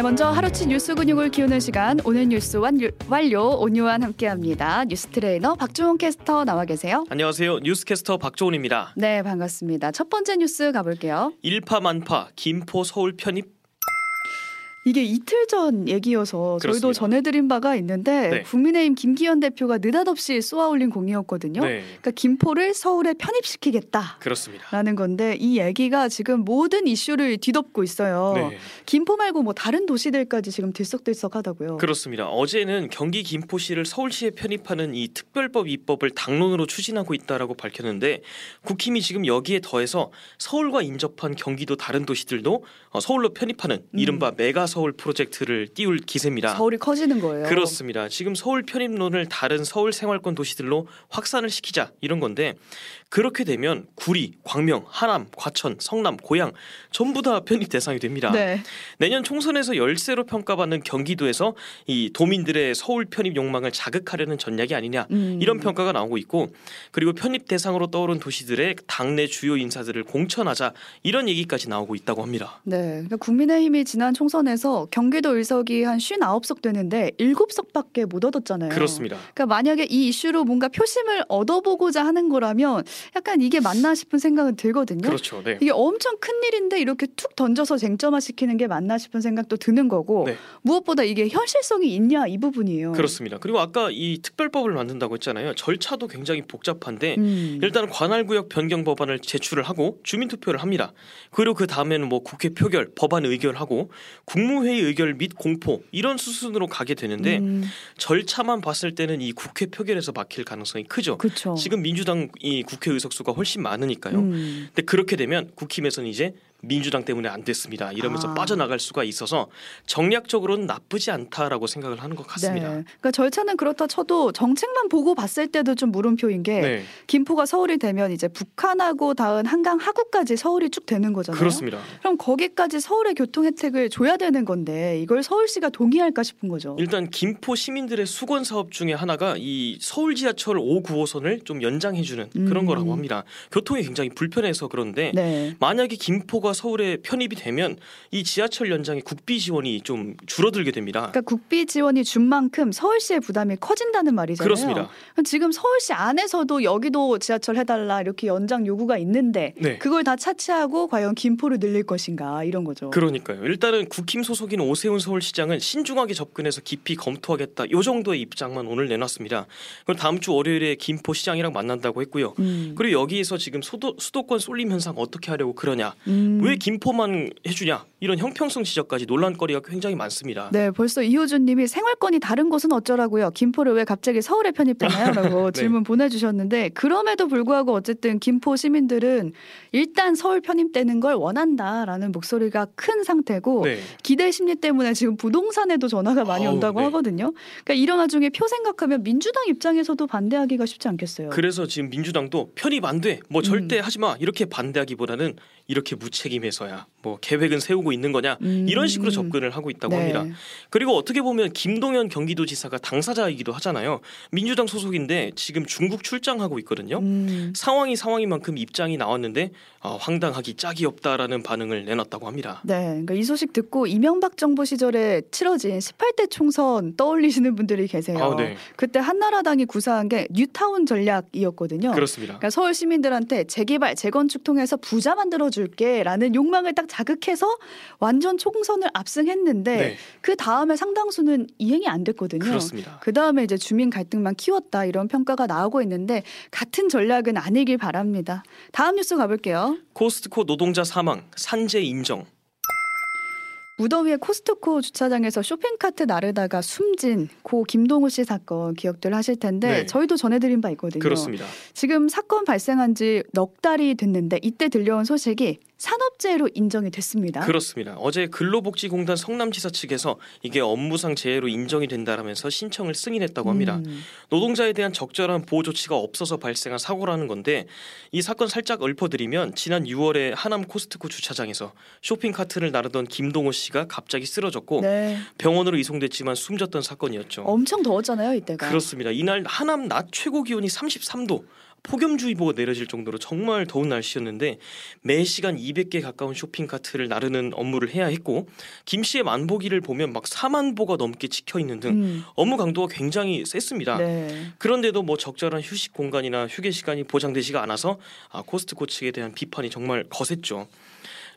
네, 먼저 하루치 뉴스 근육을 키우는 시간 오늘 뉴스 완료, 완료 온유한 함께합니다. 뉴스 트레이너 박조은 캐스터 나와 계세요. 안녕하세요. 뉴스 캐스터 박조은입니다. 네, 반갑습니다. 첫 번째 뉴스 가볼게요. 일파만파 김포 서울 편입 이게 이틀 전 얘기여서 저희도 그렇습니다. 전해드린 바가 있는데 네. 국민의힘 김기현 대표가 느닷없이 쏘아올린 공이었거든요. 네. 그러니까 김포를 서울에 편입시키겠다. 그렇습니다. 라는 건데 이 얘기가 지금 모든 이슈를 뒤덮고 있어요. 네. 김포 말고 뭐 다른 도시들까지 지금 들썩들썩하다고요. 그렇습니다. 어제는 경기 김포시를 서울시에 편입하는 이 특별법 입법을 당론으로 추진하고 있다라고 밝혔는데 국힘이 지금 여기에 더해서 서울과 인접한 경기도 다른 도시들도 어, 서울로 편입하는 이른바 메가 서울 프로젝트를 띄울 기세입니다. 음. 서울이 커지는 거예요. 그렇습니다. 지금 서울 편입론을 다른 서울 생활권 도시들로 확산을 시키자 이런 건데 그렇게 되면 구리, 광명, 하남, 과천, 성남, 고양 전부 다 편입 대상이 됩니다. 네. 내년 총선에서 열세로 평가받는 경기도에서 이 도민들의 서울 편입 욕망을 자극하려는 전략이 아니냐 음. 이런 평가가 나오고 있고 그리고 편입 대상으로 떠오른 도시들의 당내 주요 인사들을 공천하자 이런 얘기까지 나오고 있다고 합니다. 네. 그러니까 국민의힘이 지난 총선에서 경기도 의석이 한 59석 되는데 7석밖에 못 얻었잖아요. 그렇습니다. 그러니까 만약에 이 이슈로 뭔가 표심을 얻어보고자 하는 거라면 약간 이게 맞나 싶은 생각은 들거든요. 그렇죠. 네. 이게 엄청 큰 일인데 이렇게 툭 던져서 쟁점화 시키는 게 맞나 싶은 생각도 드는 거고 네. 무엇보다 이게 현실성이 있냐 이 부분이에요. 그렇습니다. 그리고 아까 이 특별법을 만든다고 했잖아요. 절차도 굉장히 복잡한데 음. 일단 관할구역 변경 법안을 제출을 하고 주민투표를 합니다. 그리고 그 다음에는 뭐 국회 표결, 법안 의결하고 국무회의 의결 및 공포 이런 수순으로 가게 되는데 음, 절차만 봤을 때는 이 국회 표결에서 막힐 가능성이 크죠. 그렇죠. 지금 민주당 이 국회 의석수가 훨씬 많으니까요. 음. 근데 그렇게 되면 국힘에서는 이제 민주당 때문에 안 됐습니다. 이러면서 아. 빠져나갈 수가 있어서 정략적으로는 나쁘지 않다라고 생각을 하는 것 같습니다. 네. 그러니까 절차는 그렇다 쳐도 정책만 보고 봤을 때도 좀 물음표인 게 네, 김포가 서울이 되면 이제 북한하고 닿은 한강 하구까지 서울이 쭉 되는 거잖아요. 그렇습니다. 그럼 거기까지 서울의 교통 혜택을 줘야 되는 건데 이걸 서울시가 동의할까 싶은 거죠. 일단 김포 시민들의 수건 사업 중에 하나가 이 서울 지하철 5, 9호선을 좀 연장해주는 그런 음. 거라고 합니다. 교통이 굉장히 불편해서 그런데 네. 만약에 김포가 서울에 편입이 되면 이 지하철 연장의 국비 지원이 좀 줄어들게 됩니다. 그러니까 국비 지원이 준 만큼 서울시의 부담이 커진다는 말이잖아요. 그렇습니다. 지금 서울시 안에서도 여기도 지하철 해달라 이렇게 연장 요구가 있는데 네. 그걸 다 차치하고 과연 김포를 늘릴 것인가 이런 거죠. 그러니까요. 일단은 국힘 소속인 오세훈 서울시장은 신중하게 접근해서 깊이 검토하겠다. 요 정도의 입장만 오늘 내놨습니다. 그럼 다음 주 월요일에 김포 시장이랑 만난다고 했고요. 음. 그리고 여기에서 지금 수도, 수도권 쏠림 현상 어떻게 하려고 그러냐? 음. 왜 김포만 해주냐? 이런 형평성 지적까지 논란거리가 굉장히 많습니다. 네, 벌써 이호준님이 생활권이 다른 곳은 어쩌라고요? 김포를 왜 갑자기 서울에 편입되나요?라고 네. 질문 보내주셨는데 그럼에도 불구하고 어쨌든 김포 시민들은 일단 서울 편입되는 걸 원한다라는 목소리가 큰 상태고 네. 기대 심리 때문에 지금 부동산에도 전화가 많이 아우, 온다고 네. 하거든요. 그러니까 이런 와중에 표 생각하면 민주당 입장에서도 반대하기가 쉽지 않겠어요. 그래서 지금 민주당도 편입 안 돼. 뭐 절대 음. 하지 마. 이렇게 반대하기보다는 이렇게 무책 임해서야 뭐 계획은 세우고 있는 거냐. 음. 이런 식으로 접근을 하고 있다고 네. 합니다. 그리고 어떻게 보면 김동연 경기도지사가 당사자이기도 하잖아요. 민주당 소속인데 지금 중국 출장하고 있거든요. 음. 상황이 상황이만큼 입장이 나왔는데 아, 황당하기 짝이 없다라는 반응을 내놨다고 합니다. 네, 그러니까 이 소식 듣고 이명박 정부 시절에 치러진 18대 총선 떠올리시는 분들이 계세요. 아, 네. 그때 한나라당이 구사한 게 뉴타운 전략이었거든요. 그렇습니다. 그러니까 서울 시민들한테 재개발, 재건축 통해서 부자 만들어 줄게라 는 욕망을 딱 자극해서 완전 총선을 압승했는데 네, 그 다음에 상당수는 이행이 안 됐거든요. 그렇습니다. 그 다음에 이제 주민 갈등만 키웠다 이런 평가가 나오고 있는데 같은 전략은 아니길 바랍니다. 다음 뉴스 가볼게요. 코스트코 노동자 사망, 산재 인정. 무더위에 코스트코 주차장에서 쇼핑카트 나르다가 숨진 고 김동우 씨 사건 기억들 하실 텐데 네. 저희도 전해드린 바 있거든요. 그렇습니다. 지금 사건 발생한 지 넉 달이 됐는데 이때 들려온 소식이 산업재해로 인정이 됐습니다. 그렇습니다. 어제 근로복지공단 성남지사 측에서 이게 업무상 재해로 인정이 된다라면서 신청을 승인했다고 합니다. 음, 노동자에 대한 적절한 보호 조치가 없어서 발생한 사고라는 건데 이 사건 살짝 읊어드리면 지난 6월에 하남 코스트코 주차장에서 쇼핑 카트를 나르던 김동호 씨가 갑자기 쓰러졌고 네, 병원으로 이송됐지만 숨졌던 사건이었죠. 엄청 더웠잖아요 이때가. 그렇습니다. 이날 하남 낮 최고 기온이 33도, 폭염주의보가 내려질 정도로 정말 더운 날씨였는데 매 시간 200개 가까운 쇼핑 카트를 나르는 업무를 해야 했고 김 씨의 만보기를 보면 막 4만 보가 넘게 찍혀 있는 등 음. 업무 강도가 굉장히 셌습니다. 네. 그런데도 뭐 적절한 휴식 공간이나 휴게 시간이 보장되지가 않아서 아, 코스트코 측에 대한 비판이 정말 거셌죠.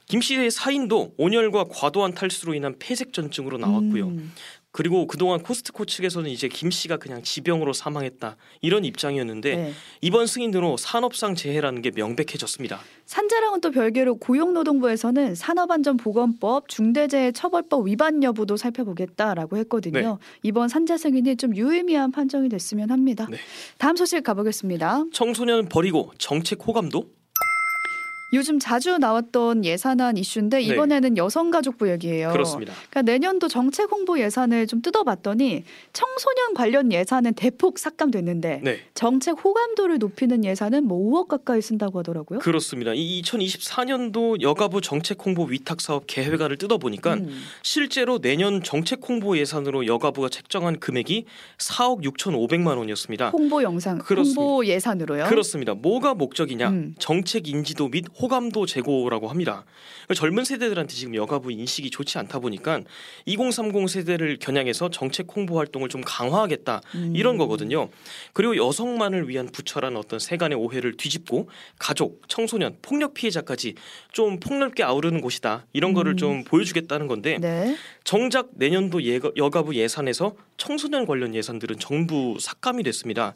김 씨의 사인도 온열과 과도한 탈수로 인한 폐색전증으로 나왔고요. 음. 그리고 그동안 코스트코 측에서는 이제 김 씨가 그냥 지병으로 사망했다 이런 입장이었는데 네. 이번 승인으로 산업상 재해라는 게 명백해졌습니다. 산자랑은 또 별개로 고용노동부에서는 산업안전보건법, 중대재해처벌법 위반 여부도 살펴보겠다라고 했거든요. 이번 산재 승인이 좀 유의미한 판정이 됐으면 합니다. 네. 다음 소식 가보겠습니다. 청소년 버리고 정책 호감도 요즘 자주 나왔던 예산안 이슈인데 네. 이번에는 여성가족부 얘기예요. 그렇습니다. 그러니까 내년도 정책 홍보 예산을 좀 뜯어봤더니 청소년 관련 예산은 대폭 삭감됐는데 네. 정책 호감도를 높이는 예산은 뭐 5억 가까이 쓴다고 하더라고요. 그렇습니다. 이 2024년도 여가부 정책 홍보 위탁 사업 계획안을 뜯어보니까 음. 실제로 내년 정책 홍보 예산으로 여가부가 책정한 금액이 4억 6,500만 원이었습니다. 홍보 영상, 그렇습니다. 홍보 예산으로요. 그렇습니다. 뭐가 목적이냐? 음. 정책 인지도 및 호감도 제고라고 합니다. 그러니까 젊은 세대들한테 지금 여가부 인식이 좋지 않다 보니까 2030 세대를 겨냥해서 정책 홍보 활동을 좀 강화하겠다 음. 이런 거거든요. 그리고 여성만을 위한 부처라는 어떤 세간의 오해를 뒤집고 가족, 청소년, 폭력 피해자까지 좀 폭넓게 아우르는 곳이다 이런 거를 음. 좀 보여주겠다는 건데 네. 정작 내년도 예가, 여가부 예산에서 청소년 관련 예산들은 전부 삭감이 됐습니다.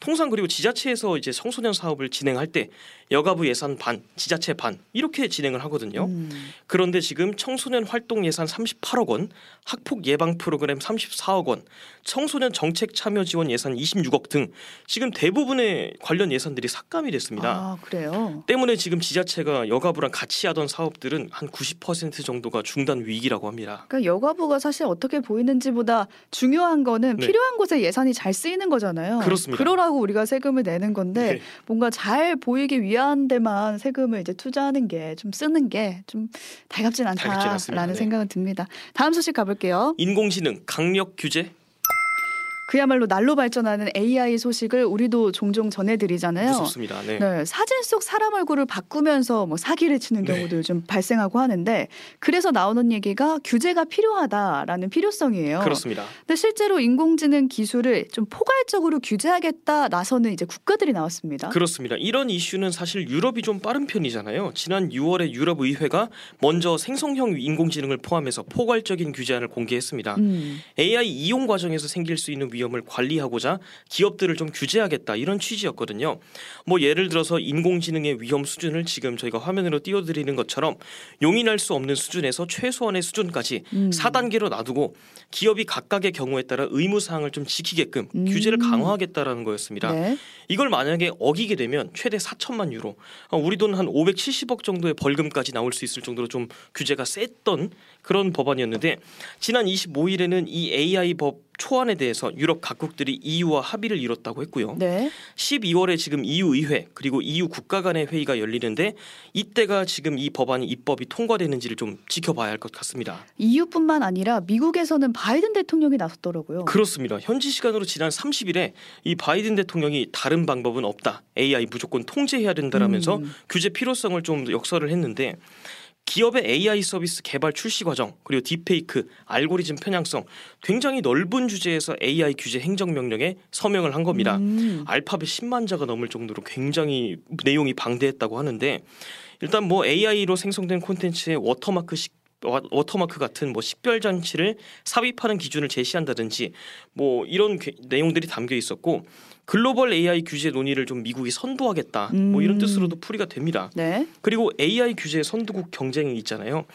통상 그리고 지자체에서 이제 청소년 사업을 진행할 때 여가부 예산 반, 지자체 반 이렇게 진행을 하거든요. 음. 그런데 지금 청소년 활동 예산 38억 원, 학폭 예방 프로그램 34억 원, 청소년 정책 참여 지원 예산 26억 등 지금 대부분의 관련 예산들이 삭감이 됐습니다. 아 그래요. 때문에 지금 지자체가 여가부랑 같이 하던 사업들은 한 90% 정도가 중단 위기라고 합니다. 그러니까 여가부가 사실 어떻게 보이는지보다 중요한 거는 네. 필요한 곳에 예산이 잘 쓰이는 거잖아요. 그렇습니다. 그러라고 우리가 세금을 내는 건데 네. 뭔가 잘 보이기 위한 데만 세금 을 이제 투자하는 게 좀 쓰는 게 좀 달갑진 달갑진 않다라는 않습니다. 네. 생각은 듭니다. 다음 소식 가볼게요. 인공지능 강력 규제 그야말로 날로 발전하는 AI 소식을 우리도 종종 전해드리잖아요. 무섭습니다. 네. 네, 사진 속 사람 얼굴을 바꾸면서 뭐 사기를 치는 네. 경우도 좀 발생하고 하는데 그래서 나오는 얘기가 규제가 필요하다라는 필요성이에요. 그렇습니다. 근데 실제로 인공지능 기술을 좀 포괄적으로 규제하겠다 나서는 이제 국가들이 나왔습니다. 그렇습니다. 이런 이슈는 사실 유럽이 좀 빠른 편이잖아요. 지난 6월에 유럽 의회가 먼저 생성형 인공지능을 포함해서 포괄적인 규제안을 공개했습니다. 음, AI 이용 과정에서 생길 수 있는 위험을 관리하고자 기업들을 좀 규제하겠다 이런 취지였거든요. 뭐 예를 들어서 인공지능의 위험 수준을 지금 저희가 화면으로 띄워드리는 것처럼 용인할 수 없는 수준에서 최소한의 수준까지 음. 4단계로 놔두고 기업이 각각의 경우에 따라 의무 사항을 좀 지키게끔 음. 규제를 강화하겠다라는 거였습니다. 네. 이걸 만약에 어기게 되면 최대 4천만 유로, 어, 우리 돈 한 570억 정도의 벌금까지 나올 수 있을 정도로 좀 규제가 셌던 그런 법안이었는데 지난 25일에는 이 AI 법 초안에 대해서 유럽 각국들이 EU와 합의를 이뤘다고 했고요. 네. 12월에 지금 EU 의회 그리고 EU 국가 간의 회의가 열리는데 이때가 지금 이 법안이 입법이 통과되는지를 좀 지켜봐야 할 것 같습니다. EU뿐만 아니라 미국에서는 바이든 대통령이 나섰더라고요. 그렇습니다. 현지 시간으로 지난 30일에 이 바이든 대통령이 다른 방법은 없다. AI 무조건 통제해야 된다라면서 음. 규제 필요성을 좀 역설을 했는데 기업의 AI 서비스 개발 출시 과정 그리고 딥페이크, 알고리즘 편향성 굉장히 넓은 주제에서 AI 규제 행정 명령에 서명을 한 겁니다. 음. 알파벳 10만 자가 넘을 정도로 굉장히 내용이 방대했다고 하는데 일단 뭐 AI로 생성된 콘텐츠의 워터마크 식 와- 워터마크 같은 뭐 식별 장치를 삽입하는 기준을 제시한다든지 뭐 이런 게- 내용들이 담겨 있었고 글로벌 AI 규제 논의를 좀 미국이 선도하겠다 뭐 이런 음. 뜻으로도 풀이가 됩니다. 네. 그리고 AI 규제 선두국 경쟁이 있잖아요.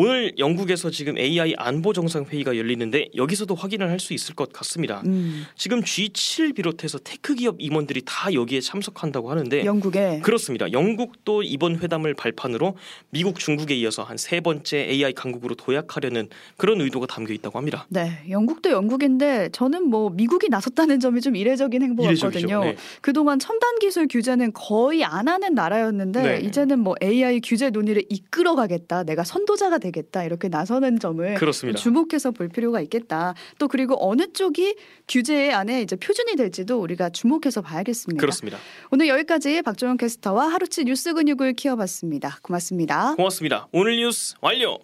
오늘 영국에서 지금 AI 안보 정상 회의가 열리는데 여기서도 확인을 할 수 있을 것 같습니다. 음. 지금 G7 비롯해서 테크 기업 임원들이 다 여기에 참석한다고 하는데 영국에 그렇습니다. 영국도 이번 회담을 발판으로 미국, 중국에 이어서 한 세 번째 AI 강국으로 도약하려는 그런 의도가 담겨 있다고 합니다. 네, 영국도 영국인데 저는 뭐 미국이 나섰다는 점이 좀 이례적인 행보. 같거든요. 네. 그동안 첨단 기술 규제는 거의 안 하는 나라였는데 네. 이제는 뭐 AI 규제 논의를 이끌어가겠다. 내가 선도자가 되 겠다 이렇게 나서는 점을 그렇습니다. 주목해서 볼 필요가 있겠다. 또 그리고 어느 쪽이 규제 안에 이제 표준이 될지도 우리가 주목해서 봐야겠습니다. 그렇습니다. 오늘 여기까지 박종원 캐스터와 하루치 뉴스 근육을 키워봤습니다. 고맙습니다. 고맙습니다. 오늘 뉴스 완료.